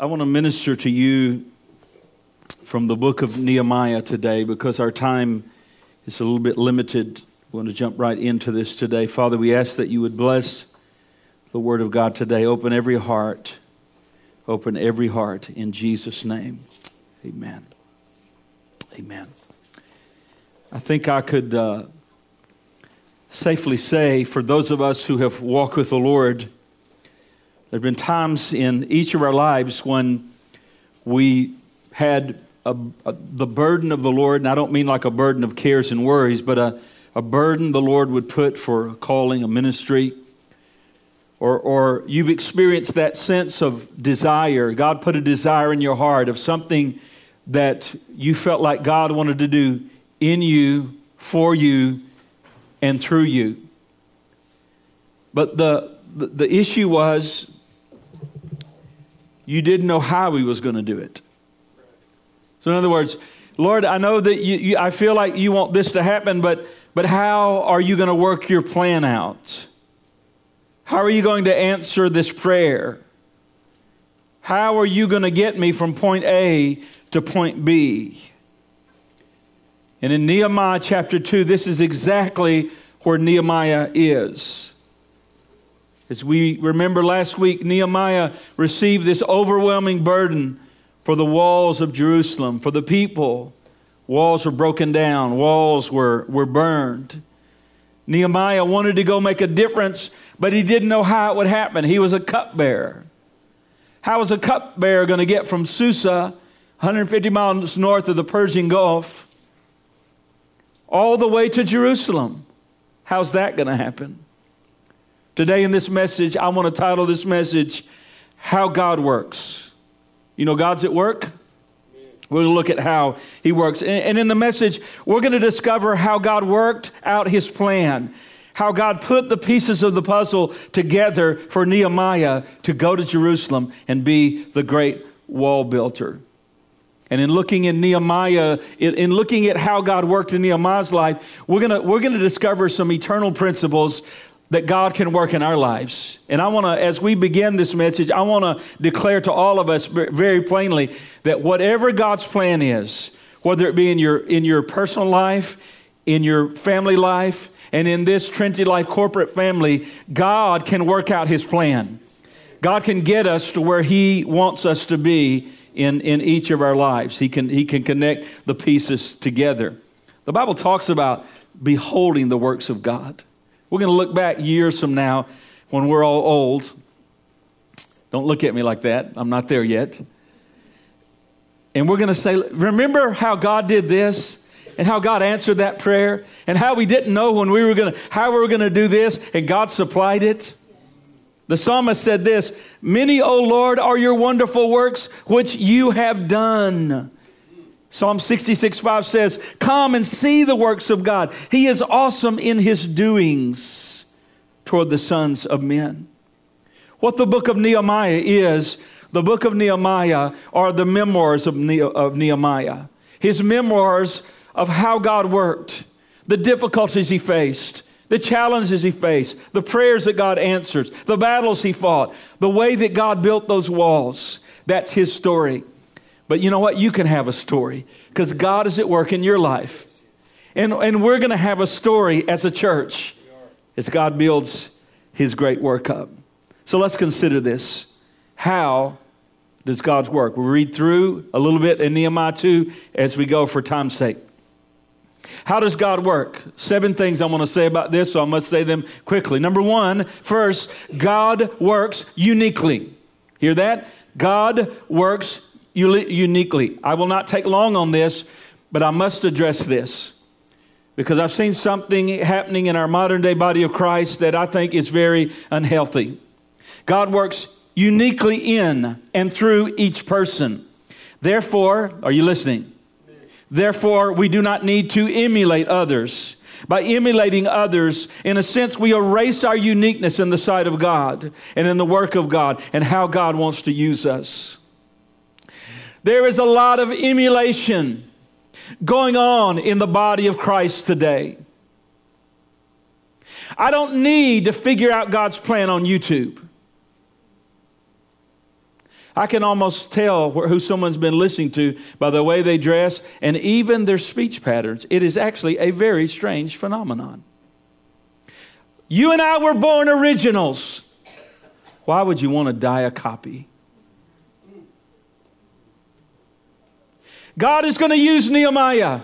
I want to minister to you from the book of Nehemiah today because our time is a little bit limited. We want to jump right into this today. Father, we ask that you would bless the word of God today. Open every heart. Open every heart in Jesus' name. Amen. Amen. I think I could uh, safely say for those of us who have walked with the Lord, there have been times in each of our lives when we had a, a, the burden of the Lord, and I don't mean like a burden of cares and worries, but a, a burden the Lord would put for a calling, a ministry, or, or you've experienced that sense of desire. God put a desire in your heart of something that you felt like God wanted to do in you, for you, and through you. But the, the, the issue was you didn't know how he was going to do it. So, in other words, Lord, I know that you, you, I feel like you want this to happen, but, but how are you going to work your plan out? How are you going to answer this prayer? How are you going to get me from point A to point B? And in Nehemiah chapter 2, this is exactly where Nehemiah is. As we remember last week, Nehemiah received this overwhelming burden for the walls of Jerusalem, for the people. Walls were broken down, walls were, were burned. Nehemiah wanted to go make a difference, but he didn't know how it would happen. He was a cupbearer. How was a cupbearer going to get from Susa, 150 miles north of the Persian Gulf, all the way to Jerusalem? How's that going to happen? Today, in this message, I want to title this message, How God Works. You know, God's at work. We're going to look at how He works. And in the message, we're going to discover how God worked out His plan, how God put the pieces of the puzzle together for Nehemiah to go to Jerusalem and be the great wall builder. And in looking in Nehemiah, in, looking at how God worked in Nehemiah's life, we're going to, we're going to discover some eternal principles that God can work in our lives. And I want to, as we begin this message, I want to declare to all of us very plainly that whatever God's plan is, whether it be in your, in your personal life, in your family life, and in this Trinity Life corporate family, God can work out His plan. God can get us to where He wants us to be in, in each of our lives. He can, he can connect the pieces together. The Bible talks about beholding the works of God. We're going to look back years from now when we're all old. Don't look at me like that. I'm not there yet. And we're going to say, remember how God did this and how God answered that prayer and how we didn't know when we were to, how we were going to do this and God supplied it? The psalmist said this Many, O Lord, are your wonderful works which you have done. Psalm 66 5 says, Come and see the works of God. He is awesome in his doings toward the sons of men. What the book of Nehemiah is, the book of Nehemiah are the memoirs of, Nehemiah. His memoirs of how God worked, the difficulties he faced, the challenges he faced, the prayers that God answered, the battles he fought, the way that God built those walls. That's his story. But you know what? You can have a story because God is at work in your life. And, and we're going to have a story as a church as God builds his great work up. So let's consider this. How does God's work? We'll read through a little bit in Nehemiah 2 as we go for time's sake. How does God work? Seven things I want to say about this, so I must say them quickly. Number one, first, God works uniquely. Hear that? God works uniquely. I will not take long on this, but I must address this because I've seen something happening in our modern day body of Christ that I think is very unhealthy. God works uniquely in and through each person. Therefore, are you listening? Therefore, we do not need to emulate others. By emulating others, in a sense, we erase our uniqueness in the sight of God and in the work of God and how God wants to use us. There is a lot of emulation going on in the body of Christ today. I don't need to figure out God's plan on YouTube. I can almost tell who someone's been listening to by the way they dress and even their speech patterns. It is actually a very strange phenomenon. You and I were born originals. Why would you want to die a copy? God is going to use Nehemiah.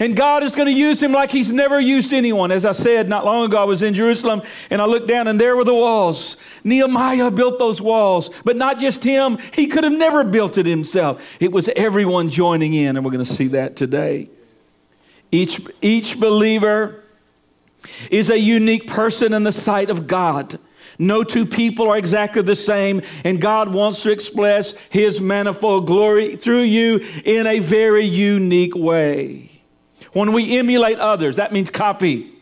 And God is going to use him like he's never used anyone. As I said not long ago, I was in Jerusalem and I looked down and there were the walls. Nehemiah built those walls, but not just him. He could have never built it himself. It was everyone joining in, and we're going to see that today. Each, each believer is a unique person in the sight of God. No two people are exactly the same, and God wants to express His manifold glory through you in a very unique way. When we emulate others, that means copy.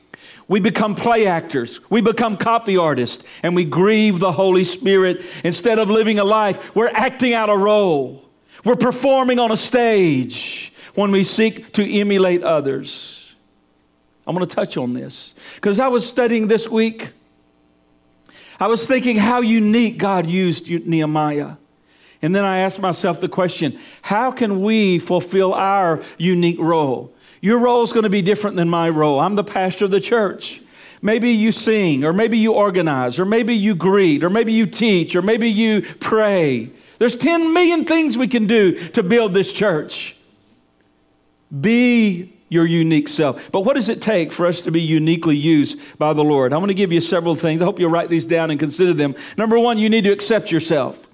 We become play actors. We become copy artists and we grieve the Holy Spirit. Instead of living a life, we're acting out a role. We're performing on a stage when we seek to emulate others. I'm going to touch on this because I was studying this week. I was thinking how unique God used Nehemiah. And then I asked myself the question how can we fulfill our unique role? Your role is going to be different than my role. I'm the pastor of the church. Maybe you sing, or maybe you organize, or maybe you greet, or maybe you teach, or maybe you pray. There's 10 million things we can do to build this church. Be your unique self. But what does it take for us to be uniquely used by the Lord? I'm going to give you several things. I hope you'll write these down and consider them. Number one, you need to accept yourself.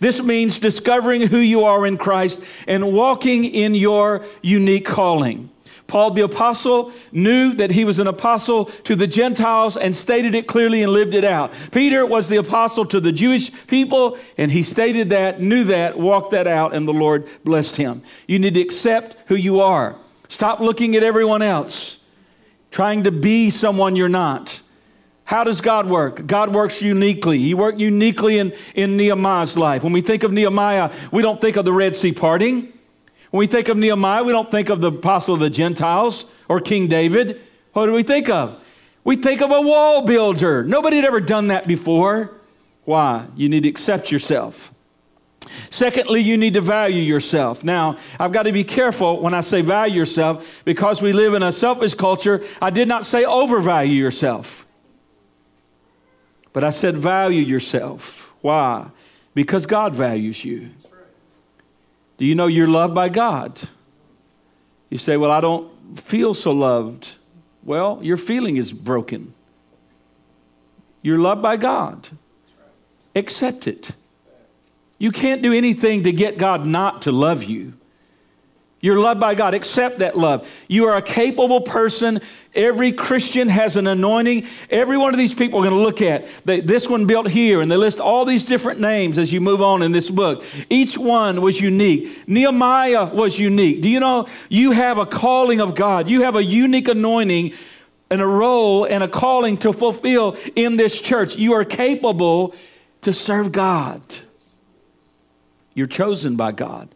This means discovering who you are in Christ and walking in your unique calling. Paul the apostle knew that he was an apostle to the Gentiles and stated it clearly and lived it out. Peter was the apostle to the Jewish people and he stated that, knew that, walked that out, and the Lord blessed him. You need to accept who you are. Stop looking at everyone else, trying to be someone you're not. How does God work? God works uniquely. He worked uniquely in, in Nehemiah's life. When we think of Nehemiah, we don't think of the Red Sea parting. When we think of Nehemiah, we don't think of the apostle of the Gentiles or King David. What do we think of? We think of a wall builder. Nobody had ever done that before. Why? You need to accept yourself. Secondly, you need to value yourself. Now, I've got to be careful when I say value yourself because we live in a selfish culture. I did not say overvalue yourself, but I said value yourself. Why? Because God values you. Do you know you're loved by God? You say, Well, I don't feel so loved. Well, your feeling is broken. You're loved by God. Accept it. You can't do anything to get God not to love you. You're loved by God. Accept that love. You are a capable person. Every Christian has an anointing. Every one of these people are going to look at they, this one built here, and they list all these different names as you move on in this book. Each one was unique. Nehemiah was unique. Do you know you have a calling of God? You have a unique anointing and a role and a calling to fulfill in this church. You are capable to serve God. You're chosen by God.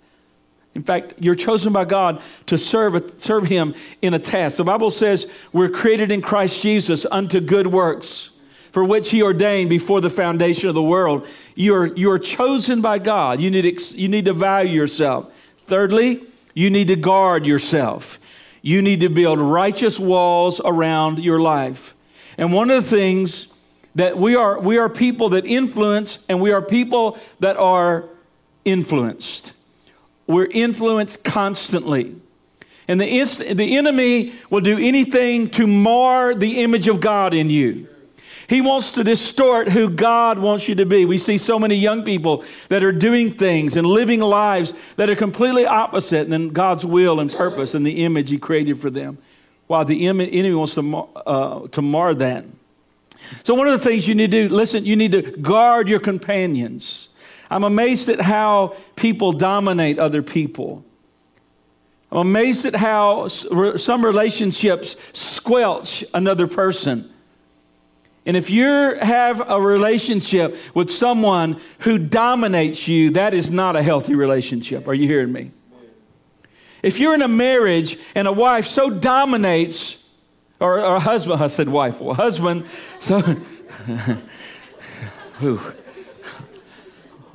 In fact, you're chosen by God to serve, serve Him in a task. The Bible says we're created in Christ Jesus unto good works, for which He ordained before the foundation of the world. You're, you're chosen by God. You need, you need to value yourself. Thirdly, you need to guard yourself. You need to build righteous walls around your life. And one of the things that we are, we are people that influence and we are people that are influenced. We're influenced constantly. And the, inst- the enemy will do anything to mar the image of God in you. He wants to distort who God wants you to be. We see so many young people that are doing things and living lives that are completely opposite than God's will and purpose and the image He created for them. While the enemy wants to mar, uh, to mar that. So, one of the things you need to do, listen, you need to guard your companions. I'm amazed at how people dominate other people. I'm amazed at how some relationships squelch another person. And if you have a relationship with someone who dominates you, that is not a healthy relationship. Are you hearing me? If you're in a marriage and a wife so dominates, or, or a husband, I said wife, well, husband, so,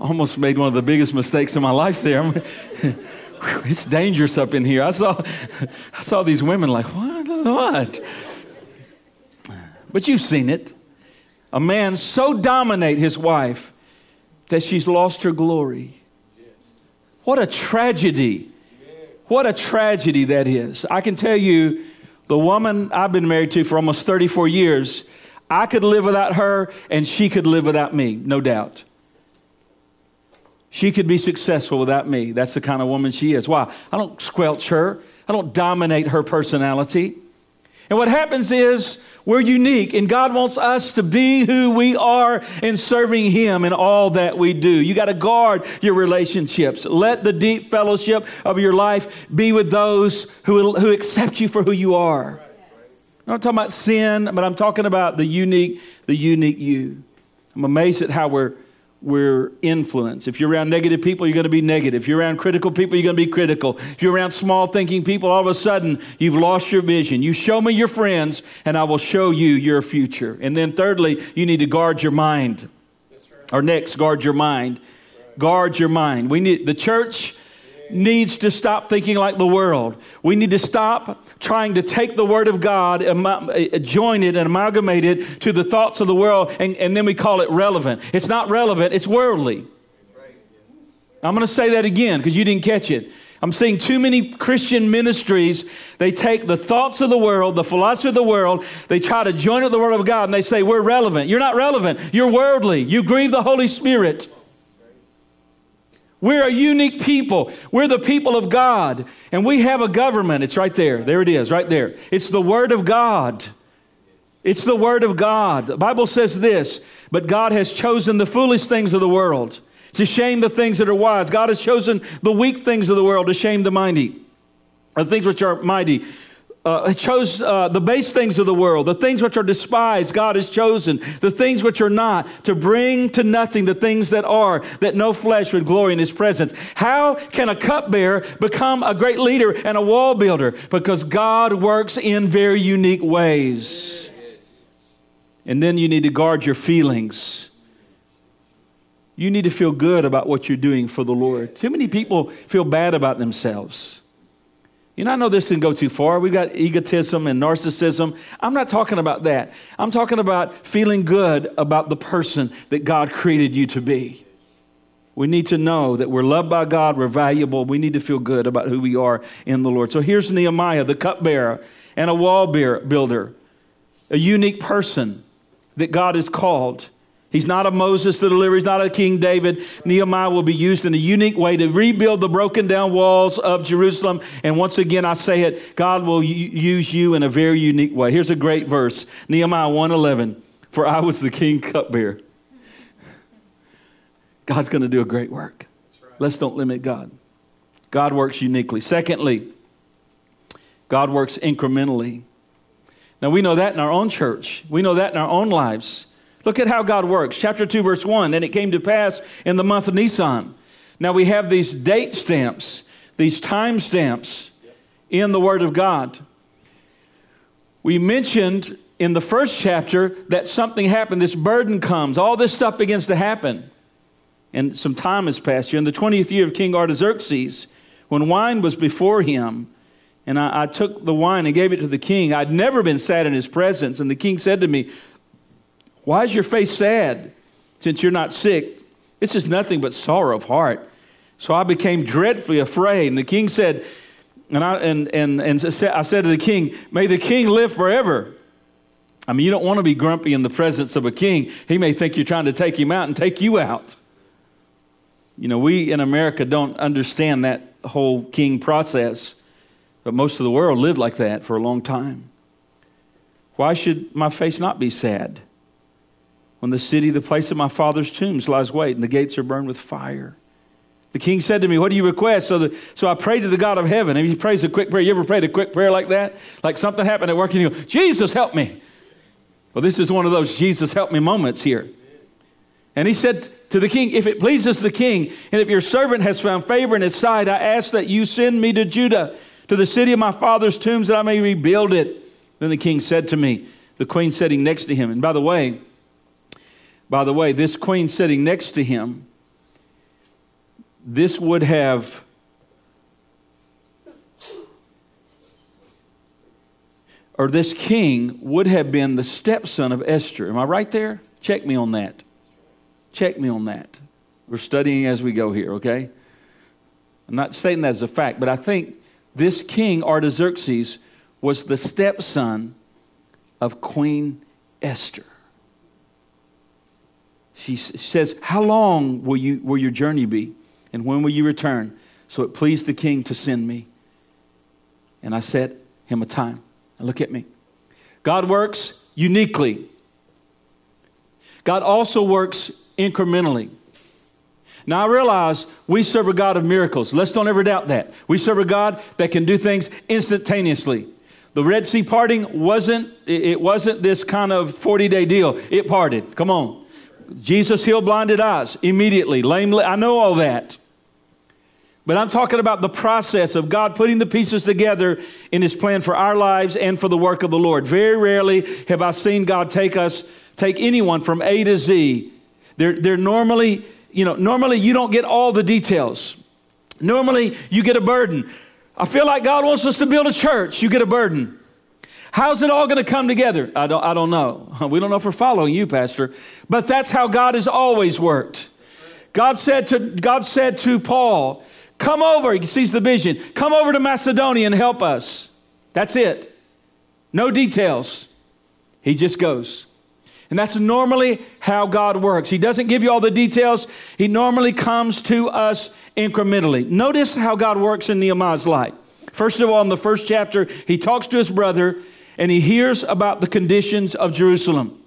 almost made one of the biggest mistakes in my life there. it's dangerous up in here. I saw, I saw these women like, what? What? But you've seen it. A man so dominate his wife that she's lost her glory. What a tragedy. What a tragedy that is. I can tell you, the woman I've been married to for almost 34 years, I could live without her and she could live without me, no doubt. She could be successful without me. That's the kind of woman she is. Why? I don't squelch her, I don't dominate her personality. And what happens is we're unique, and God wants us to be who we are in serving Him in all that we do. You got to guard your relationships. Let the deep fellowship of your life be with those who, who accept you for who you are. I'm not talking about sin, but I'm talking about the unique, the unique you. I'm amazed at how we're we're influenced. If you're around negative people, you're going to be negative. If you're around critical people, you're going to be critical. If you're around small thinking people, all of a sudden you've lost your vision. You show me your friends, and I will show you your future. And then, thirdly, you need to guard your mind. Right. Or next, guard your mind. Right. Guard your mind. We need the church needs to stop thinking like the world. We need to stop trying to take the Word of God, uh, join it, and amalgamate it to the thoughts of the world, and, and then we call it relevant. It's not relevant, it's worldly. I'm going to say that again because you didn't catch it. I'm seeing too many Christian ministries, they take the thoughts of the world, the philosophy of the world, they try to join it with the Word of God, and they say, We're relevant. You're not relevant. You're worldly. You grieve the Holy Spirit. We're a unique people. We're the people of God. And we have a government. It's right there. There it is, right there. It's the Word of God. It's the Word of God. The Bible says this, but God has chosen the foolish things of the world to shame the things that are wise. God has chosen the weak things of the world to shame the mighty, the things which are mighty uh, chose uh, the base things of the world, the things which are despised, God has chosen, the things which are not, to bring to nothing the things that are, that no flesh would glory in his presence. How can a cupbearer become a great leader and a wall builder? Because God works in very unique ways. And then you need to guard your feelings. You need to feel good about what you're doing for the Lord. Too many people feel bad about themselves. You know, I know this can go too far. We've got egotism and narcissism. I'm not talking about that. I'm talking about feeling good about the person that God created you to be. We need to know that we're loved by God, we're valuable. We need to feel good about who we are in the Lord. So here's Nehemiah, the cupbearer and a wall builder, a unique person that God has called. He's not a Moses to deliver. He's not a King David. Nehemiah will be used in a unique way to rebuild the broken down walls of Jerusalem. And once again, I say it, God will use you in a very unique way. Here's a great verse. Nehemiah 1:11. For I was the king cupbearer. God's going to do a great work. Right. Let's don't limit God. God works uniquely. Secondly, God works incrementally. Now we know that in our own church. We know that in our own lives. Look at how God works. Chapter 2, verse 1. And it came to pass in the month of Nisan. Now we have these date stamps, these time stamps in the Word of God. We mentioned in the first chapter that something happened. This burden comes. All this stuff begins to happen. And some time has passed here. In the 20th year of King Artaxerxes, when wine was before him, and I, I, took the wine and gave it to the king. I'd never been sad in his presence. And the king said to me, why is your face sad since you're not sick? This is nothing but sorrow of heart. So I became dreadfully afraid. And the king said, and I, and, and, and I said to the king, May the king live forever. I mean, you don't want to be grumpy in the presence of a king. He may think you're trying to take him out and take you out. You know, we in America don't understand that whole king process, but most of the world lived like that for a long time. Why should my face not be sad? When the city, the place of my father's tombs, lies wait, and the gates are burned with fire. The king said to me, What do you request? So, the, so I prayed to the God of heaven. And he prays a quick prayer. You ever prayed a quick prayer like that? Like something happened at work and you go, Jesus, help me. Well, this is one of those Jesus, help me moments here. And he said to the king, If it pleases the king, and if your servant has found favor in his sight, I ask that you send me to Judah, to the city of my father's tombs, that I may rebuild it. Then the king said to me, the queen sitting next to him, and by the way, by the way, this queen sitting next to him this would have or this king would have been the stepson of Esther. Am I right there? Check me on that. Check me on that. We're studying as we go here, okay? I'm not stating that as a fact, but I think this king, Artaxerxes, was the stepson of Queen Esther. She says, How long will, you, will your journey be? And when will you return? So it pleased the king to send me. And I set him a time. And look at me. God works uniquely. God also works incrementally. Now I realize we serve a God of miracles. Let's don't ever doubt that. We serve a God that can do things instantaneously. The Red Sea parting wasn't it wasn't this kind of 40-day deal. It parted. Come on. Jesus healed blinded eyes immediately. Lame I know all that. But I'm talking about the process of God putting the pieces together in his plan for our lives and for the work of the Lord. Very rarely have I seen God take us take anyone from A to Z. They're, they're normally you know, normally you don't get all the details. Normally you get a burden. I feel like God wants us to build a church. You get a burden. How's it all going to come together? I don't, I don't know. We don't know if we're following you, Pastor. But that's how God has always worked. God said to, God said to Paul, Come over. He sees the vision. Come over to Macedonia and help us. That's it. No details. He just goes. And that's normally how God works. He doesn't give you all the details, He normally comes to us incrementally. Notice how God works in Nehemiah's life. First of all, in the first chapter, he talks to his brother and he hears about the conditions of Jerusalem.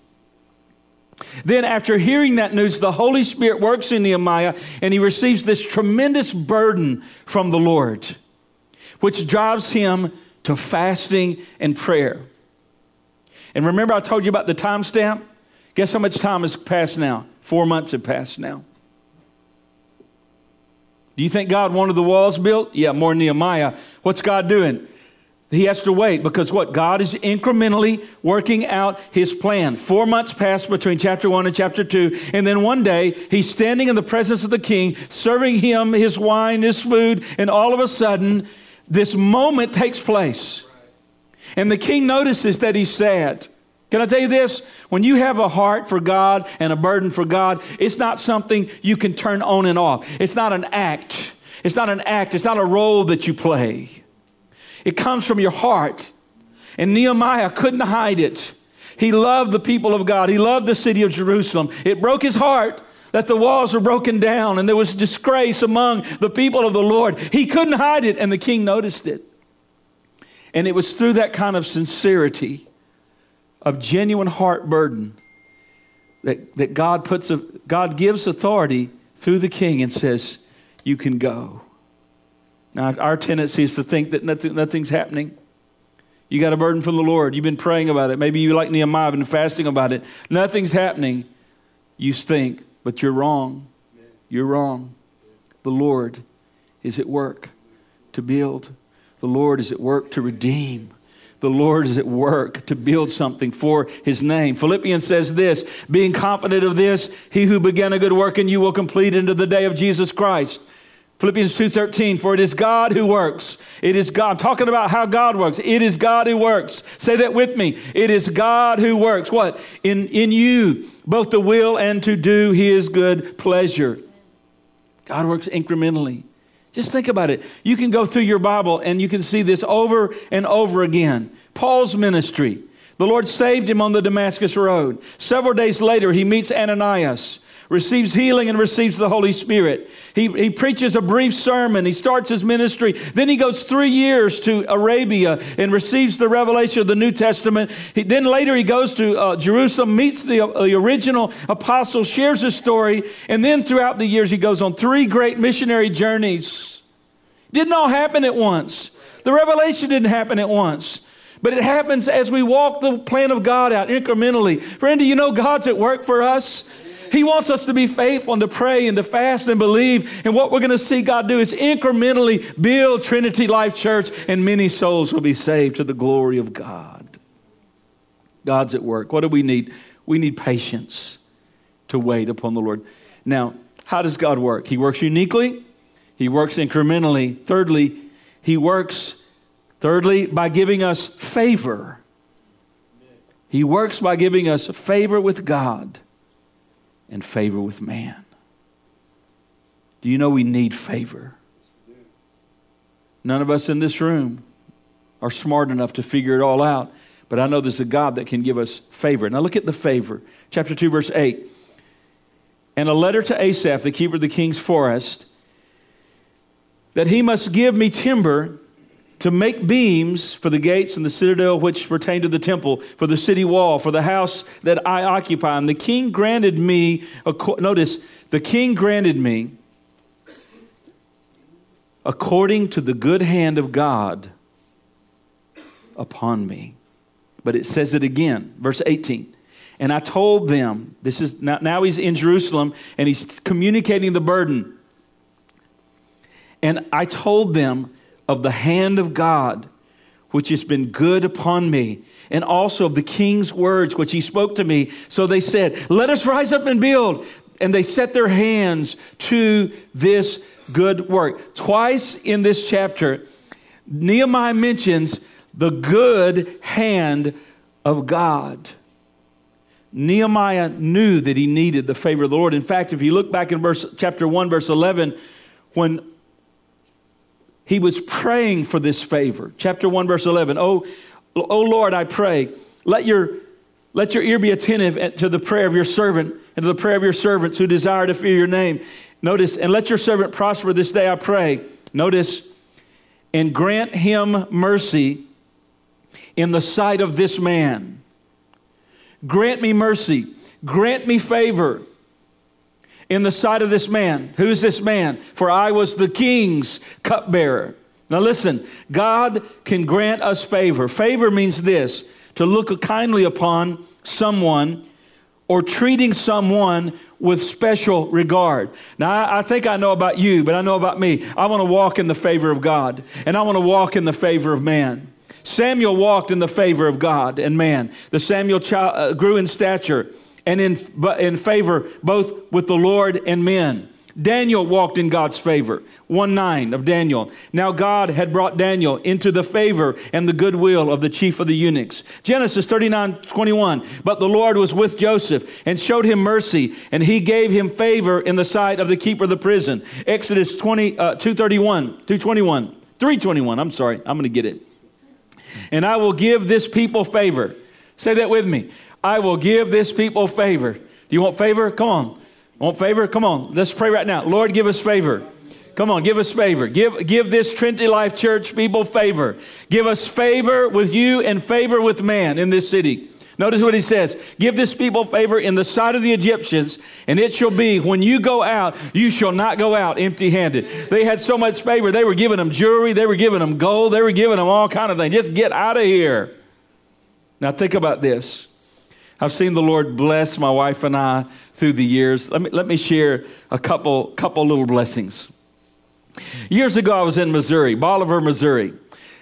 Then, after hearing that news, the Holy Spirit works in Nehemiah and he receives this tremendous burden from the Lord, which drives him to fasting and prayer. And remember, I told you about the timestamp? Guess how much time has passed now? Four months have passed now. Do you think God wanted the walls built? Yeah, more Nehemiah. What's God doing? He has to wait because what? God is incrementally working out his plan. Four months pass between chapter one and chapter two. And then one day, he's standing in the presence of the king, serving him his wine, his food, and all of a sudden, this moment takes place. And the king notices that he's sad. Can I tell you this? When you have a heart for God and a burden for God, it's not something you can turn on and off. It's not an act. It's not an act. It's not a role that you play. It comes from your heart. And Nehemiah couldn't hide it. He loved the people of God. He loved the city of Jerusalem. It broke his heart that the walls were broken down and there was disgrace among the people of the Lord. He couldn't hide it, and the king noticed it. And it was through that kind of sincerity of genuine heart burden that, that God puts a, God gives authority through the king and says, You can go. Now, our tendency is to think that nothing, nothing's happening. You got a burden from the Lord. You've been praying about it. Maybe you, like Nehemiah, been fasting about it. Nothing's happening. You think, but you're wrong. You're wrong. The Lord is at work to build, the Lord is at work to redeem the Lord is at work to build something for his name. Philippians says this, being confident of this, he who began a good work in you will complete into the day of Jesus Christ. Philippians 2:13 for it is God who works. It is God I'm talking about how God works. It is God who works. Say that with me. It is God who works. What? In in you both the will and to do his good pleasure. God works incrementally. Just think about it. You can go through your Bible and you can see this over and over again. Paul's ministry. The Lord saved him on the Damascus Road. Several days later, he meets Ananias, receives healing, and receives the Holy Spirit. He, he preaches a brief sermon. He starts his ministry. Then he goes three years to Arabia and receives the revelation of the New Testament. He, then later he goes to uh, Jerusalem, meets the, uh, the original apostle, shares his story, and then throughout the years he goes on three great missionary journeys. Didn't all happen at once. The revelation didn't happen at once. But it happens as we walk the plan of God out incrementally. Friend, do you know God's at work for us? He wants us to be faithful and to pray and to fast and believe. And what we're going to see God do is incrementally build Trinity Life Church, and many souls will be saved to the glory of God. God's at work. What do we need? We need patience to wait upon the Lord. Now, how does God work? He works uniquely, He works incrementally. Thirdly, He works, thirdly, by giving us favor. He works by giving us favor with God and favor with man. Do you know we need favor? None of us in this room are smart enough to figure it all out, but I know there's a God that can give us favor. Now look at the favor. Chapter 2, verse 8. And a letter to Asaph, the keeper of the king's forest, that he must give me timber to make beams for the gates and the citadel which pertain to the temple, for the city wall, for the house that I occupy. And the king granted me, notice, the king granted me according to the good hand of God upon me. But it says it again, verse 18. And I told them, this is now, now he's in Jerusalem and he's communicating the burden. And I told them of the hand of God, which has been good upon me, and also of the king's words, which he spoke to me. So they said, Let us rise up and build. And they set their hands to this good work. Twice in this chapter, Nehemiah mentions the good hand of God. Nehemiah knew that he needed the favor of the Lord. In fact, if you look back in verse chapter 1 verse 11 when he was praying for this favor. Chapter 1 verse 11. Oh, oh Lord, I pray, let your let your ear be attentive to the prayer of your servant and to the prayer of your servants who desire to fear your name. Notice, and let your servant prosper this day, I pray. Notice, and grant him mercy in the sight of this man. Grant me mercy. Grant me favor in the sight of this man. Who's this man? For I was the king's cupbearer. Now listen, God can grant us favor. Favor means this to look kindly upon someone or treating someone with special regard. Now, I, think I know about you, but I know about me. I want to walk in the favor of God, and I want to walk in the favor of man. Samuel walked in the favor of God and man. The Samuel child, uh, grew in stature and in, in favor both with the Lord and men. Daniel walked in God's favor. 1 9 of Daniel. Now God had brought Daniel into the favor and the goodwill of the chief of the eunuchs. Genesis 39 21. But the Lord was with Joseph and showed him mercy, and he gave him favor in the sight of the keeper of the prison. Exodus 20, uh, 231, 221, 321. I'm sorry, I'm going to get it. And I will give this people favor. Say that with me. I will give this people favor. Do you want favor? Come on. Want favor? Come on. Let's pray right now. Lord, give us favor. Come on, give us favor. Give, give this Trinity Life Church people favor. Give us favor with you and favor with man in this city. Notice what he says Give this people favor in the sight of the Egyptians, and it shall be when you go out, you shall not go out empty handed. They had so much favor, they were giving them jewelry, they were giving them gold, they were giving them all kind of things. Just get out of here. Now, think about this. I've seen the Lord bless my wife and I through the years. Let me, let me share a couple, couple little blessings. Years ago, I was in Missouri, Bolivar, Missouri.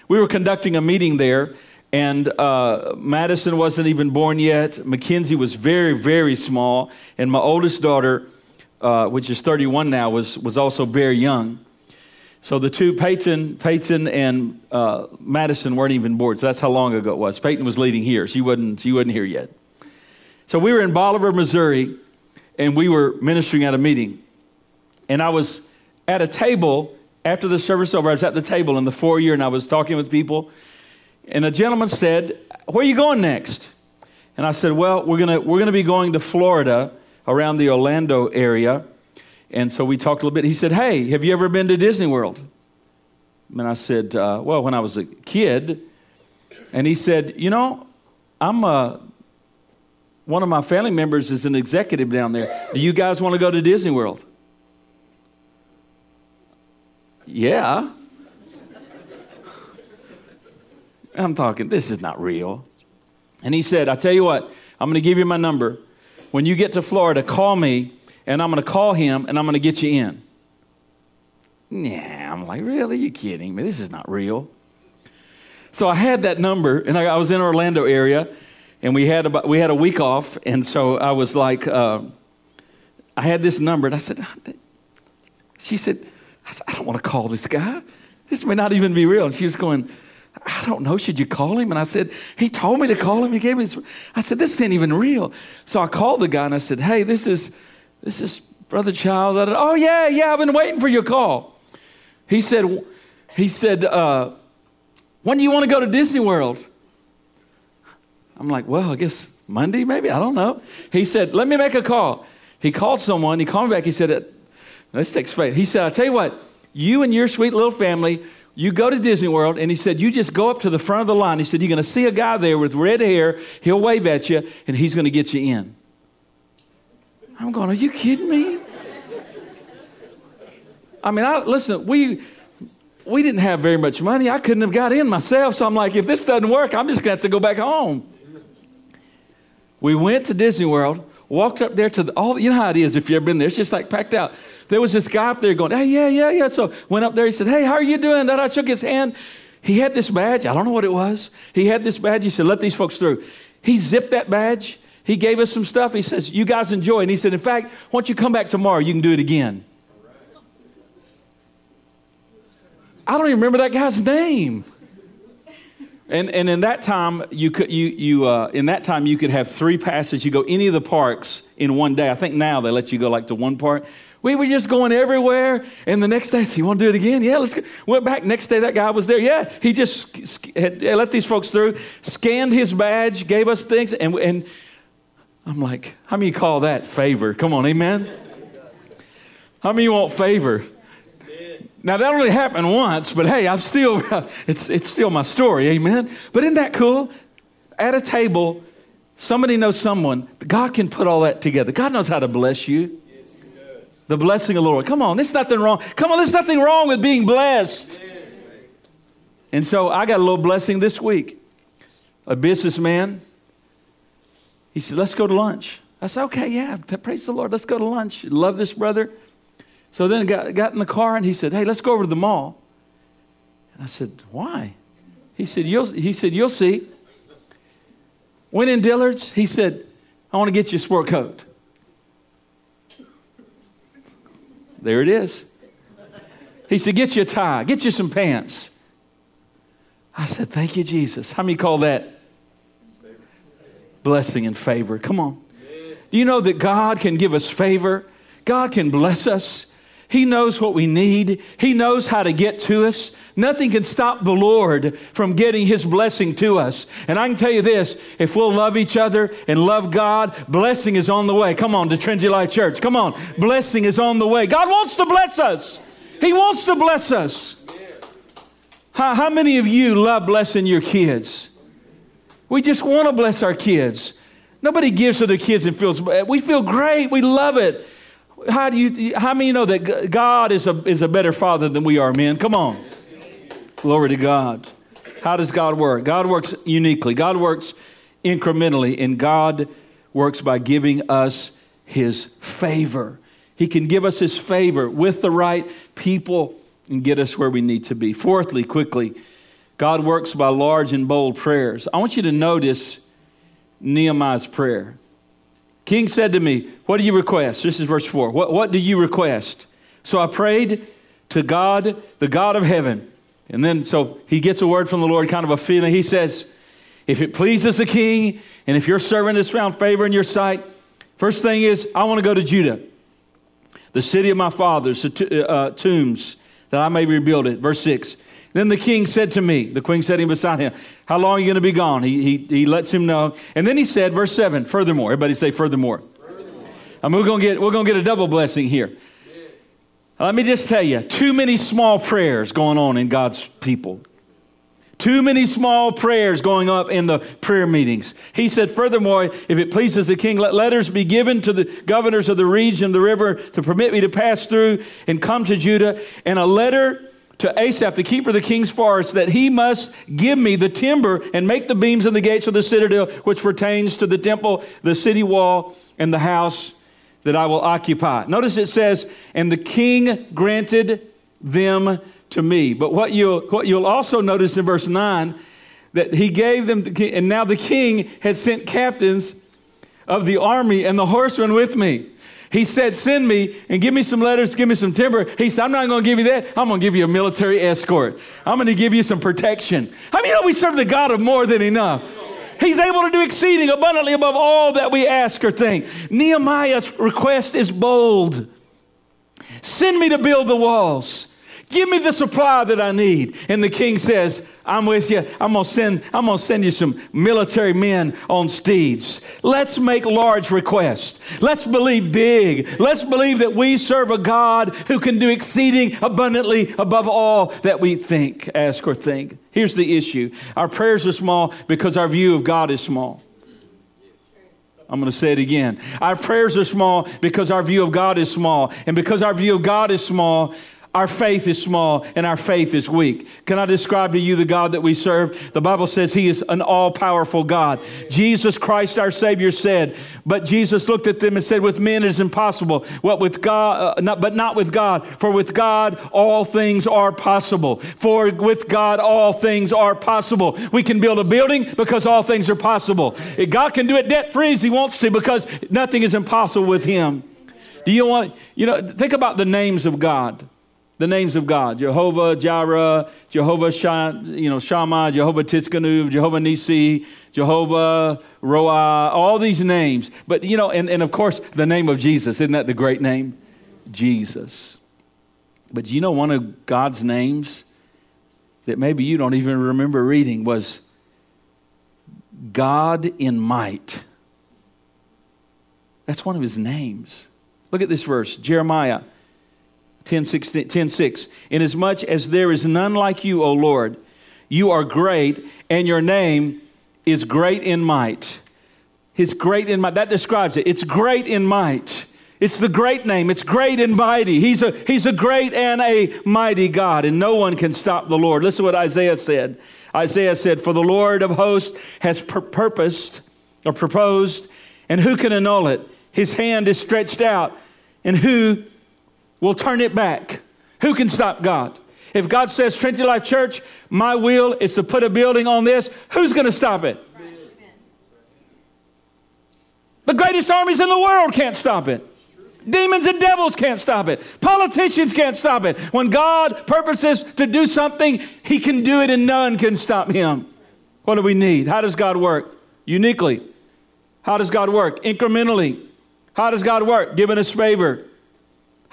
We were conducting a meeting there, and uh, Madison wasn't even born yet. Mackenzie was very, very small, and my oldest daughter, uh, which is 31 now, was, was also very young. So the two, Peyton, Peyton and uh, Madison, weren't even born. So that's how long ago it was. Peyton was leading here. She wasn't, she wasn't here yet. So we were in Bolivar, Missouri, and we were ministering at a meeting. And I was at a table after the service over. I was at the table in the foyer, and I was talking with people. And a gentleman said, Where are you going next? And I said, Well, we're going we're gonna be going to Florida around the Orlando area. And so we talked a little bit. He said, Hey, have you ever been to Disney World? And I said, uh, Well, when I was a kid. And he said, You know, I'm a one of my family members is an executive down there. Do you guys want to go to Disney World? Yeah. I'm talking, this is not real. And he said, I tell you what, I'm going to give you my number. When you get to Florida, call me, and I'm going to call him, and I'm going to get you in. Yeah, I'm like, really? You kidding me? This is not real. So I had that number, and I, I was in Orlando area, and we had about we had a week off, and so I was like, uh, I had this number, and I said, she said, I said, I don't want to call this guy. This may not even be real. And she was going, I don't know. Should you call him? And I said, He told me to call him. He gave me this. I said, This ain't even real. So I called the guy and I said, Hey, this is this is Brother Childs. I said, oh yeah, yeah, I've been waiting for your call. He said, he said, uh, when do you want to go to Disney World? I'm like, well, I guess Monday, maybe. I don't know. He said, let me make a call. He called someone. He called me back. He said, uh, this takes faith. He said, I tell you what, you and your sweet little family you go to Disney World, and he said, You just go up to the front of the line. He said, You're going to see a guy there with red hair. He'll wave at you, and he's going to get you in. I'm going, Are you kidding me? I mean, I, listen, we, we didn't have very much money. I couldn't have got in myself. So I'm like, if this doesn't work, I'm just going to have to go back home. We went to Disney World, walked up there to the, all, you know how it is if you've ever been there. It's just like packed out. There was this guy up there going, hey, yeah, yeah, yeah. So went up there. He said, hey, how are you doing? That I shook his hand. He had this badge. I don't know what it was. He had this badge. He said, let these folks through. He zipped that badge. He gave us some stuff. He says, you guys enjoy. And he said, in fact, once you come back tomorrow, you can do it again. I don't even remember that guy's name. And, and in that time, you could, you, you, uh, in that time, you could have three passes. You go any of the parks in one day. I think now they let you go like to one park. We were just going everywhere. And the next day, so you want to do it again? Yeah, let's go. Went back. Next day, that guy was there. Yeah, he just had, let these folks through, scanned his badge, gave us things. And, and I'm like, how many call that favor? Come on, amen? How many want favor? Now that only happened once, but hey, I'm still it's it's still my story, amen. But isn't that cool? At a table, somebody knows someone. God can put all that together. God knows how to bless you the blessing of the Lord. Come on, there's nothing wrong. Come on, there's nothing wrong with being blessed. And so I got a little blessing this week. A businessman, he said, Let's go to lunch. I said, Okay, yeah, praise the Lord, let's go to lunch. Love this brother. So then I got, got in the car and he said, Hey, let's go over to the mall. And I said, Why? He said, You'll, he said, You'll see. Went in Dillard's. He said, I want to get you a sport coat. There it is. He said, Get you a tie, get you some pants. I said, Thank you, Jesus. How many call that blessing and favor? Come on. Do you know that God can give us favor? God can bless us. He knows what we need. He knows how to get to us. Nothing can stop the Lord from getting His blessing to us. And I can tell you this if we'll love each other and love God, blessing is on the way. Come on to Trinity Church. Come on. Blessing is on the way. God wants to bless us, He wants to bless us. How, how many of you love blessing your kids? We just want to bless our kids. Nobody gives to their kids and feels, we feel great. We love it. How do you, how many know that God is a, is a better father than we are, men? Come on. Glory to God. How does God work? God works uniquely. God works incrementally, and God works by giving us His favor. He can give us His favor with the right people and get us where we need to be. Fourthly, quickly, God works by large and bold prayers. I want you to notice Nehemiah's prayer. King said to me, What do you request? This is verse 4. What, what do you request? So I prayed to God, the God of heaven. And then, so he gets a word from the Lord, kind of a feeling. He says, If it pleases the king, and if your servant has found favor in your sight, first thing is, I want to go to Judah, the city of my fathers, the uh, tombs, that I may rebuild it. Verse 6. Then the king said to me, the queen setting beside him, How long are you going to be gone? He, he, he lets him know. And then he said, verse 7, furthermore. Everybody say, furthermore. furthermore. I mean, we're going to get, we're going to get a double blessing here. Yeah. Let me just tell you, too many small prayers going on in God's people. Too many small prayers going up in the prayer meetings. He said, furthermore, if it pleases the king, let letters be given to the governors of the region, the river, to permit me to pass through and come to Judah, and a letter to Asaph, the keeper of the king's forest, that he must give me the timber and make the beams and the gates of the citadel, which pertains to the temple, the city wall, and the house that I will occupy. Notice it says, and the king granted them to me. But what you'll, what you'll also notice in verse 9, that he gave them, the, and now the king had sent captains of the army and the horsemen with me. He said, Send me and give me some letters, give me some timber. He said, I'm not going to give you that. I'm going to give you a military escort. I'm going to give you some protection. How many know we serve the God of more than enough? He's able to do exceeding abundantly above all that we ask or think. Nehemiah's request is bold. Send me to build the walls. Give me the supply that I need. And the king says, I'm with you. I'm gonna send, I'm gonna send you some military men on steeds. Let's make large requests. Let's believe big. Let's believe that we serve a God who can do exceeding abundantly above all that we think, ask, or think. Here's the issue. Our prayers are small because our view of God is small. I'm going to say it again. Our prayers are small because our view of God is small. And because our view of God is small, our faith is small and our faith is weak. Can I describe to you the God that we serve? The Bible says He is an all powerful God. Jesus Christ, our Savior, said, But Jesus looked at them and said, With men it is impossible, what with God, uh, not, but not with God. For with God all things are possible. For with God all things are possible. We can build a building because all things are possible. God can do it debt free as He wants to because nothing is impossible with Him. Do you want, you know, think about the names of God the names of God Jehovah Jireh, Jehovah you know, Shammah, Jehovah Tsidkenu, Jehovah Nisi, Jehovah Roah, all these names. But, you know, and, and of course, the name of Jesus. Isn't that the great name? Jesus. But you know, one of God's names that maybe you don't even remember reading was God in might. That's one of his names. Look at this verse Jeremiah 10, 16, 10 6. Inasmuch as there is none like you, O Lord, you are great, and your name is great in might. His great in might. That describes it. It's great in might. It's the great name. It's great and mighty. He's a, he's a great and a mighty God, and no one can stop the Lord. Listen to what Isaiah said. Isaiah said, For the Lord of hosts has pur- purposed or proposed, and who can annul it? His hand is stretched out, and who will turn it back. Who can stop God? If God says, Trinity Life Church, my will is to put a building on this, who's going to stop it? The greatest armies in the world can't stop it. Demons and devils can't stop it. Politicians can't stop it. When God purposes to do something, He can do it and none can stop Him. What do we need? How does God work? Uniquely. How does God work? Incrementally. How does God work? Giving us favor.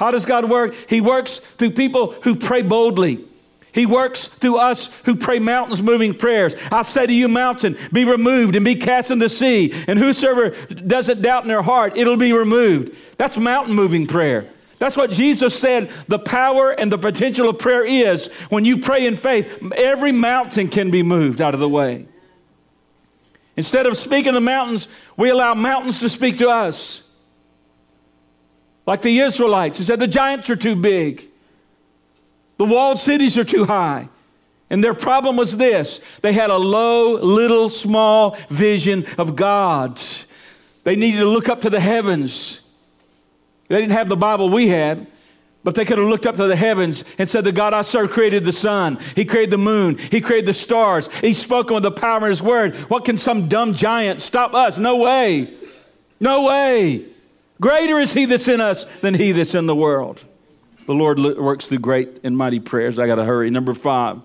How does God work? He works through people who pray boldly. He works through us who pray mountains moving prayers. I say to you, mountain, be removed and be cast in the sea. And whosoever doesn't doubt in their heart, it'll be removed. That's mountain moving prayer. That's what Jesus said the power and the potential of prayer is. When you pray in faith, every mountain can be moved out of the way. Instead of speaking to mountains, we allow mountains to speak to us. Like the Israelites, he said the giants are too big, the walled cities are too high. And their problem was this they had a low, little, small vision of God. They needed to look up to the heavens. They didn't have the Bible we had. But they could have looked up to the heavens and said, The God I serve created the sun. He created the moon. He created the stars. He's spoken with the power of His word. What can some dumb giant stop us? No way. No way. Greater is he that's in us than he that's in the world. The Lord works through great and mighty prayers. I got to hurry. Number five,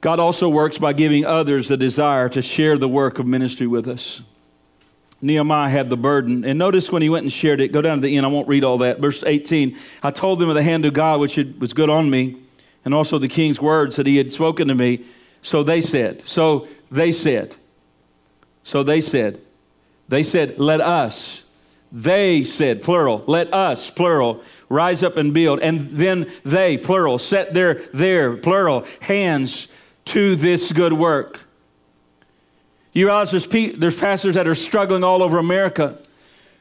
God also works by giving others the desire to share the work of ministry with us. Nehemiah had the burden. And notice when he went and shared it, go down to the end, I won't read all that. Verse 18 I told them of the hand of God which was good on me, and also the king's words that he had spoken to me. So they said, So they said, So they said, They said, Let us they said, plural, let us, plural, rise up and build. And then they, plural, set their, their, plural, hands to this good work. You realize there's, there's pastors that are struggling all over America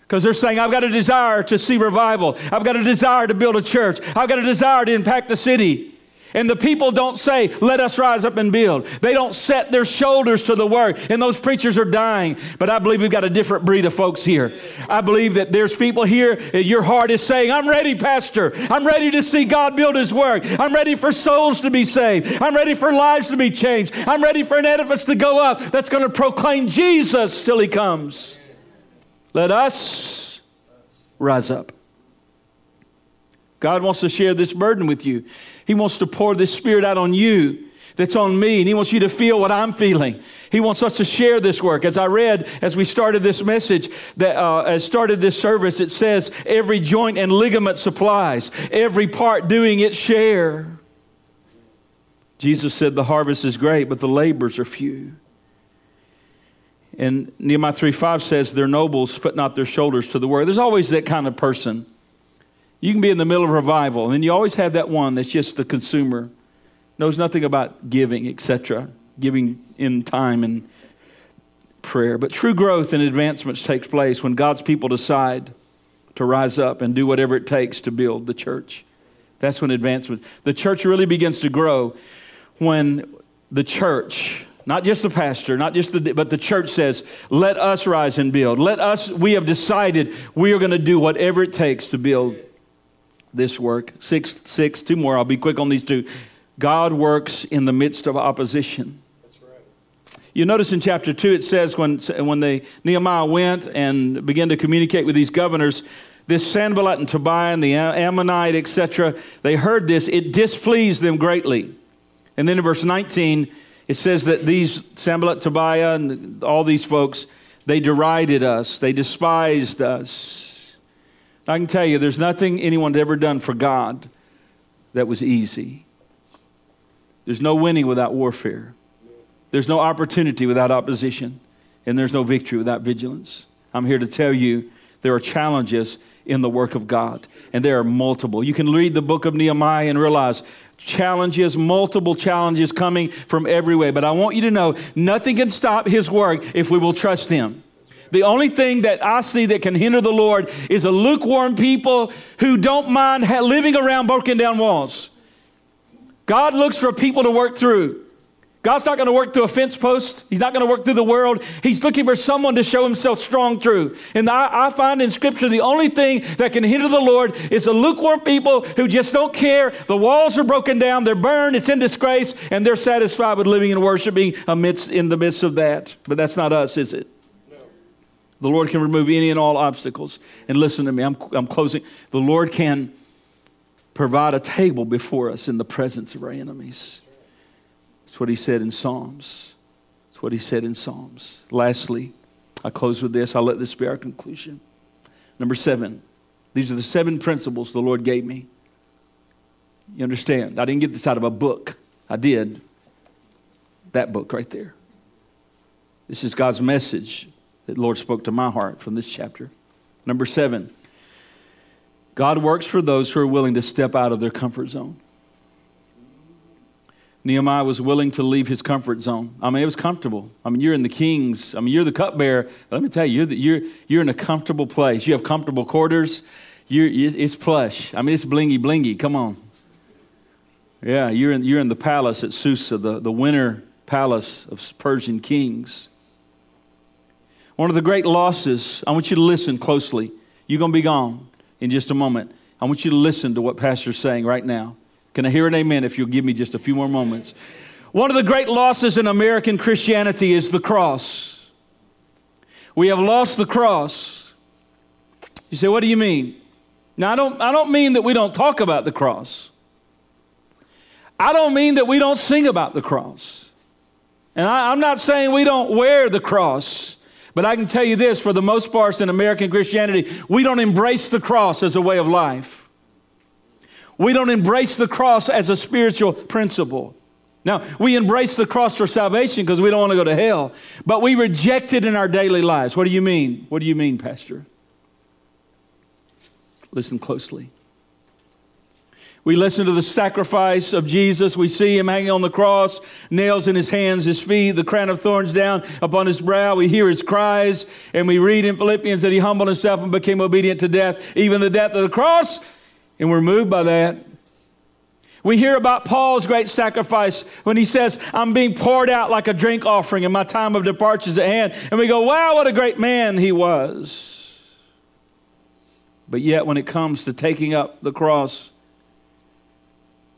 because they're saying, I've got a desire to see revival. I've got a desire to build a church. I've got a desire to impact the city. And the people don't say, let us rise up and build. They don't set their shoulders to the work. And those preachers are dying. But I believe we've got a different breed of folks here. I believe that there's people here, that your heart is saying, I'm ready, Pastor. I'm ready to see God build his work. I'm ready for souls to be saved. I'm ready for lives to be changed. I'm ready for an edifice to go up that's going to proclaim Jesus till he comes. Let us rise up. God wants to share this burden with you. He wants to pour this spirit out on you that's on me, and He wants you to feel what I'm feeling. He wants us to share this work. As I read as we started this message, that uh, as started this service, it says every joint and ligament supplies, every part doing its share. Jesus said the harvest is great, but the labors are few. And Nehemiah 3 5 says, Their nobles, put not their shoulders to the work. There's always that kind of person. You can be in the middle of revival, and then you always have that one that's just the consumer, knows nothing about giving, etc., giving in time and prayer. But true growth and advancements takes place when God's people decide to rise up and do whatever it takes to build the church. That's when advancement. The church really begins to grow when the church not just the pastor, not just the, but the church says, let us rise and build. Let us, we have decided we are going to do whatever it takes to build this work. Six, six, two more. I'll be quick on these two. God works in the midst of opposition. You notice in chapter 2, it says when, when they, Nehemiah went and began to communicate with these governors, this Sanballat and Tobiah and the Ammonite, etc., they heard this. It displeased them greatly. And then in verse 19, it says that these Sanballat, Tobiah, and all these folks, they derided us, they despised us. I can tell you, there's nothing anyone's ever done for God that was easy. There's no winning without warfare. There's no opportunity without opposition. And there's no victory without vigilance. I'm here to tell you there are challenges in the work of God, and there are multiple. You can read the book of Nehemiah and realize challenges, multiple challenges coming from every way. But I want you to know nothing can stop his work if we will trust him. The only thing that I see that can hinder the Lord is a lukewarm people who don't mind living around broken down walls. God looks for people to work through. God's not going to work through a fence post. He's not going to work through the world. He's looking for someone to show himself strong through. And I, I, find in Scripture the only thing that can hinder the Lord is a lukewarm people who just don't care. The walls are broken down, they're burned, it's in disgrace, and they're satisfied with living and worshiping amidst in the midst of that. But that's not us, is it? The Lord can remove any and all obstacles. And listen to me, I'm, I'm closing. The Lord can provide a table before us in the presence of our enemies. That's what he said in Psalms. That's what he said in Psalms. Lastly, I close with this. I'll let this be our conclusion. Number seven. These are the seven principles the Lord gave me. You understand? I didn't get this out of a book. I did. That book right there. This is God's message that Lord spoke to my heart from this chapter. Number seven. God works for those who are willing to step out of their comfort zone. Nehemiah was willing to leave his comfort zone. I mean, it was comfortable. I mean, you're in the king's, I mean, you're the cupbearer. Let me tell you, you're, the, you're, you're in a comfortable place. You have comfortable quarters. You're, it's plush. I mean, it's blingy, blingy. Come on. Yeah, you're in, you're in the palace at Susa, the, the winter palace of Persian kings. One of the great losses, I want you to listen closely. You're going to be gone in just a moment. I want you to listen to what Pastor's saying right now. Can I hear an amen if you'll give me just a few more moments? One of the great losses in American Christianity is the cross. We have lost the cross. You say, what do you mean? Now, I don't, I don't mean that we don't talk about the cross. I don't mean that we don't sing about the cross. And I, I'm not saying we don't wear the cross. But I can tell you this for the most part in American Christianity, we don't embrace the cross as a way of life. We don't embrace the cross as a spiritual principle. Now, we embrace the cross for salvation because we don't want to go to hell, but we reject it in our daily lives. What do you mean? What do you mean, Pastor? Listen closely. We listen to the sacrifice of Jesus. We see him hanging on the cross, nails in his hands, his feet, the crown of thorns down upon his brow. We hear his cries, and we read in Philippians that he humbled himself and became obedient to death, even the death of the cross. And we're moved by that. We hear about Paul's great sacrifice when he says, I'm being poured out like a drink offering and my time of departure is at hand. And we go, wow, what a great man he was. But yet, when it comes to taking up the cross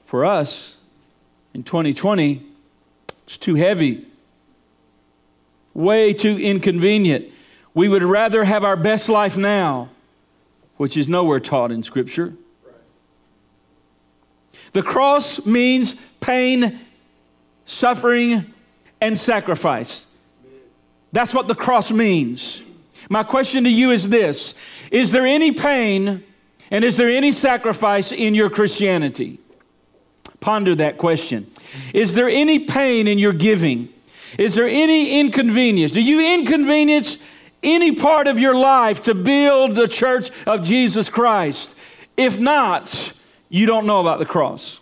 for us in 2020, it's too heavy, way too inconvenient. We would rather have our best life now which is nowhere taught in Scripture. The cross means pain, suffering, and sacrifice. That's what the cross means. My question to you is this Is there any pain and is there any sacrifice in your Christianity? Ponder that question. Is there any pain in your giving? Is there any inconvenience? Do you inconvenience any part of your life to build the church of Jesus Christ? If not, you don't know about the cross.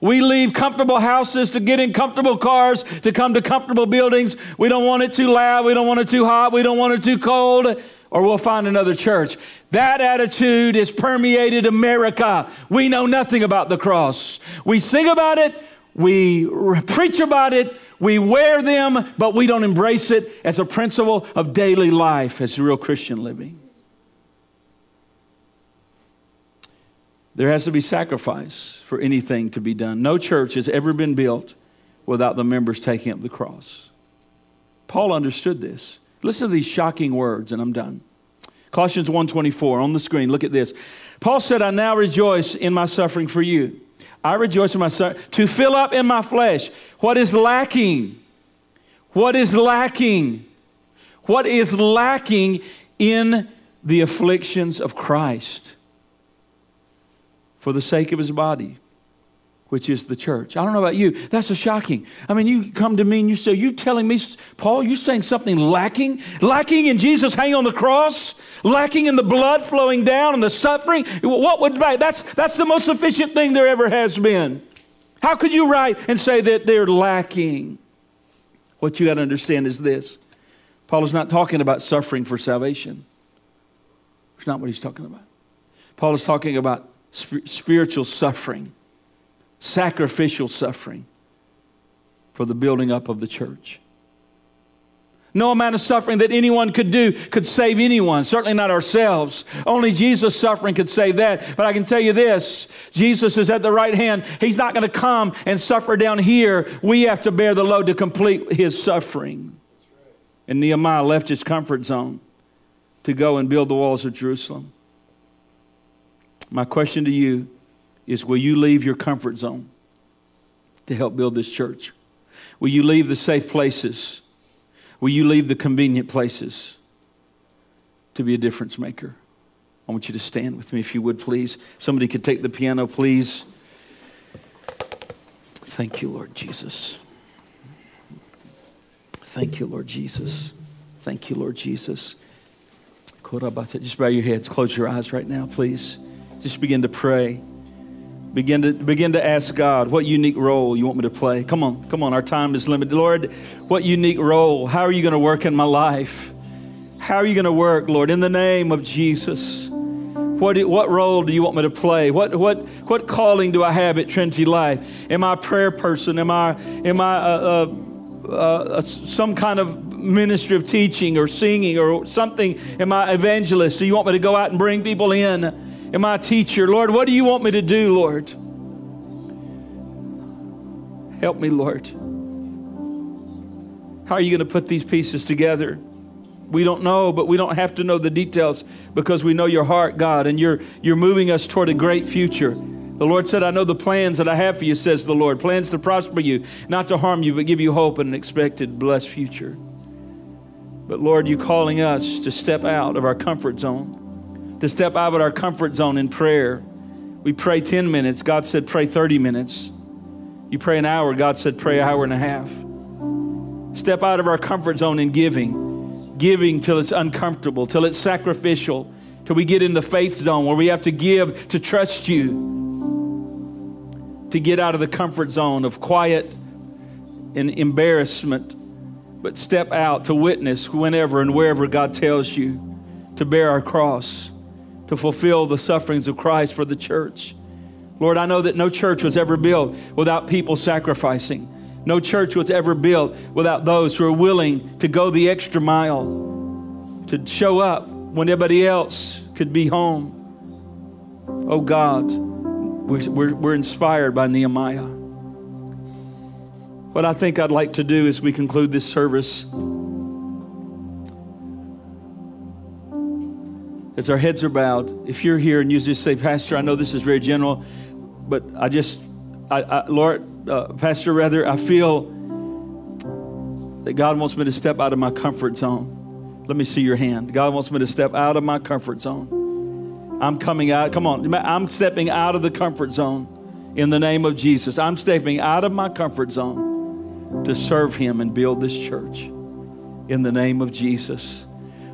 We leave comfortable houses to get in comfortable cars to come to comfortable buildings. We don't want it too loud. We don't want it too hot. We don't want it too cold. Or we'll find another church. That attitude has permeated America. We know nothing about the cross. We sing about it. We preach about it. We wear them, but we don't embrace it as a principle of daily life, as real Christian living. There has to be sacrifice for anything to be done. No church has ever been built without the members taking up the cross. Paul understood this. Listen to these shocking words, and I'm done. Colossians 1:24 on the screen. Look at this. Paul said, "I now rejoice in my suffering for you. I rejoice in my suffering to fill up in my flesh what is lacking. What is lacking? What is lacking in the afflictions of Christ?" for the sake of his body, which is the church. I don't know about you. That's a shocking. I mean, you come to me and you say, You telling me, Paul, you're saying something lacking? Lacking in Jesus hanging on the cross? Lacking in the blood flowing down and the suffering? What would that's that's the most sufficient thing there ever has been. How could you write and say that they're lacking? What you got to understand is this. Paul is not talking about suffering for salvation. It's not what he's talking about. Paul is talking about spiritual suffering, sacrificial suffering for the building up of the church. No amount of suffering that anyone could do could save anyone, certainly not ourselves. Only Jesus' suffering could save that. But I can tell you this Jesus is at the right hand. He's not going to come and suffer down here. We have to bear the load to complete his suffering. And Nehemiah left his comfort zone to go and build the walls of Jerusalem. My question to you is Will you leave your comfort zone to help build this church? Will you leave the safe places? Will you leave the convenient places to be a difference maker? I want you to stand with me if you would, please. Somebody could take the piano, please. Thank you, Lord Jesus. Thank you, Lord Jesus. Thank you, Lord Jesus. Just bow your heads, close your eyes right now, please. Just begin to pray. Begin to, begin to ask God what unique role you want me to play. Come on, come on, our time is limited. Lord, what unique role? How are you going to work in my life? How are you going to work, Lord, in the name of Jesus? What, what role do you want me to play? What, what, what calling do I have at Trinity Life? Am I a prayer person? Am I, am I some kind of ministry of teaching or singing or something? Am I evangelist? Do you want me to go out and bring people in? Am I teacher? Lord, what do you want me to do, Lord? Help me, Lord. How are you going to put these pieces together? We don't know, but we don't have to know the details because we know your heart, God, and you're, you're moving us toward a great future. The Lord said, I know the plans that I have for you, says the Lord plans to prosper you, not to harm you, but give you hope and an expected blessed future. But Lord, you're calling us to step out of our comfort zone to step out of our comfort zone in prayer. We pray 10 minutes. God said, pray 30 minutes. You pray an hour. God said, pray an hour and a half. Step out of our comfort zone in giving. Giving till it's uncomfortable, till it's sacrificial, till we get in the faith zone where we have to give to trust you, to get out of the comfort zone of quiet and embarrassment, but step out to witness whenever and wherever God tells you to bear our cross to fulfill the sufferings of Christ for the church. Lord, I know that no church was ever built without people sacrificing. No church was ever built without those who are willing to go the extra mile, to show up when everybody else could be home. Oh God, we're, we're, we're inspired by Nehemiah. What I think I'd like to do as we conclude this service as our heads are bowed, if you're here and you just say, Pastor, I know this is very general, but I just, I, I Lord, uh, Pastor, rather, I feel that God wants me to step out of my comfort zone. Let me see your hand. God wants me to step out of my comfort zone. I'm coming out. Come on. I'm stepping out of the comfort zone in the name of Jesus. I'm stepping out of my comfort zone to serve Him and build this church in the name of Jesus.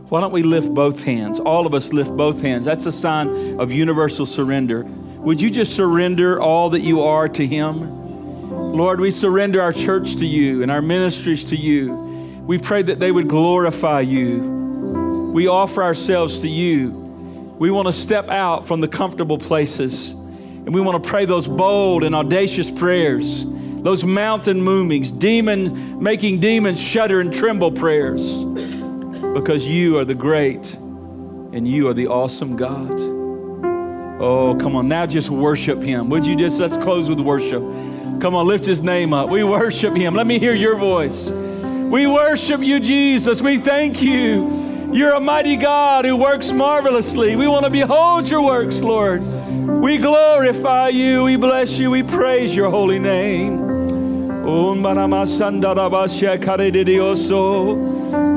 Why don't we lift both hands? All of us lift both hands. That's a sign of universal surrender. Would you just surrender all that you are to Him? Lord, we surrender our church to you and our ministries to you. We pray that they would glorify you. We offer ourselves to you. We want to step out from the comfortable places and we want to pray those bold and audacious prayers, those mountain movings, demon making demons shudder and tremble prayers because you are the great and you are the awesome God. Oh, come on. Now just worship him. Would you just, let's close with worship. Come on, lift his name up. We worship him. Let me hear your voice. We worship you, Jesus. We thank you. You're a mighty God who works marvelously. We want to behold your works, Lord. We glorify you. We bless you. We praise your holy name.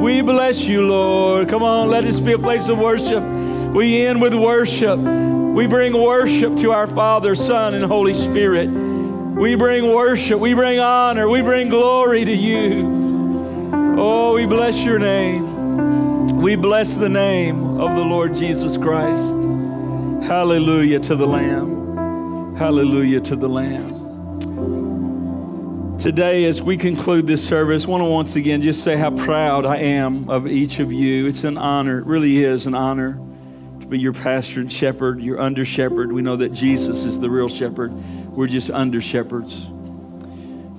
We bless you, Lord. Come on, let this be a place of worship. We end with worship. We bring worship to our Father, Son, and Holy Spirit. We bring worship. We bring honor. We bring glory to you. Oh, we bless your name. We bless the name of the Lord Jesus Christ. Hallelujah to the Lamb. Hallelujah to the Lamb. Today, as we conclude this service, I want to once again just say how proud I am of each of you. It's an honor, it really is an honor to be your pastor and shepherd, your under shepherd. We know that Jesus is the real shepherd, we're just under shepherds.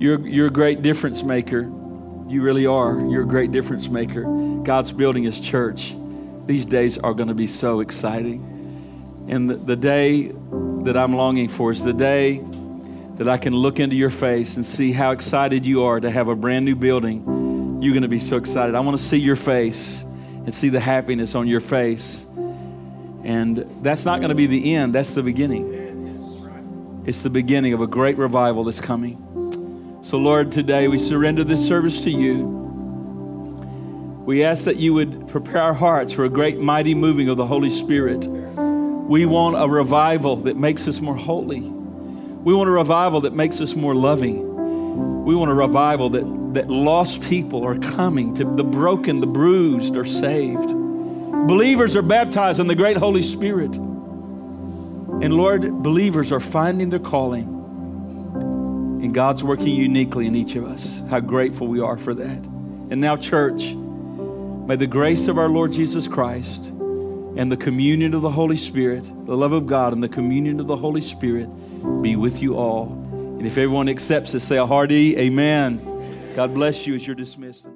You're, you're a great difference maker. You really are. You're a great difference maker. God's building his church. These days are going to be so exciting. And the, the day that I'm longing for is the day that I can look into your face and see how excited you are to have a brand new building, you're going to be so excited. I want to see your face and see the happiness on your face. And that's not going to be the end, that's the beginning. It's the beginning of a great revival that's coming. So, Lord, today we surrender this service to you. We ask that you would prepare our hearts for a great, mighty moving of the Holy Spirit. We want a revival that makes us more holy. We want a revival that makes us more loving. We want a revival that, that lost people are coming to the broken, the bruised are saved. Believers are baptized in the great Holy Spirit. And Lord, believers are finding their calling. And God's working uniquely in each of us. How grateful we are for that. And now, church, may the grace of our Lord Jesus Christ and the communion of the Holy Spirit, the love of God and the communion of the Holy Spirit, be with you all. And if everyone accepts it, say a hearty amen. God bless you as you're dismissed.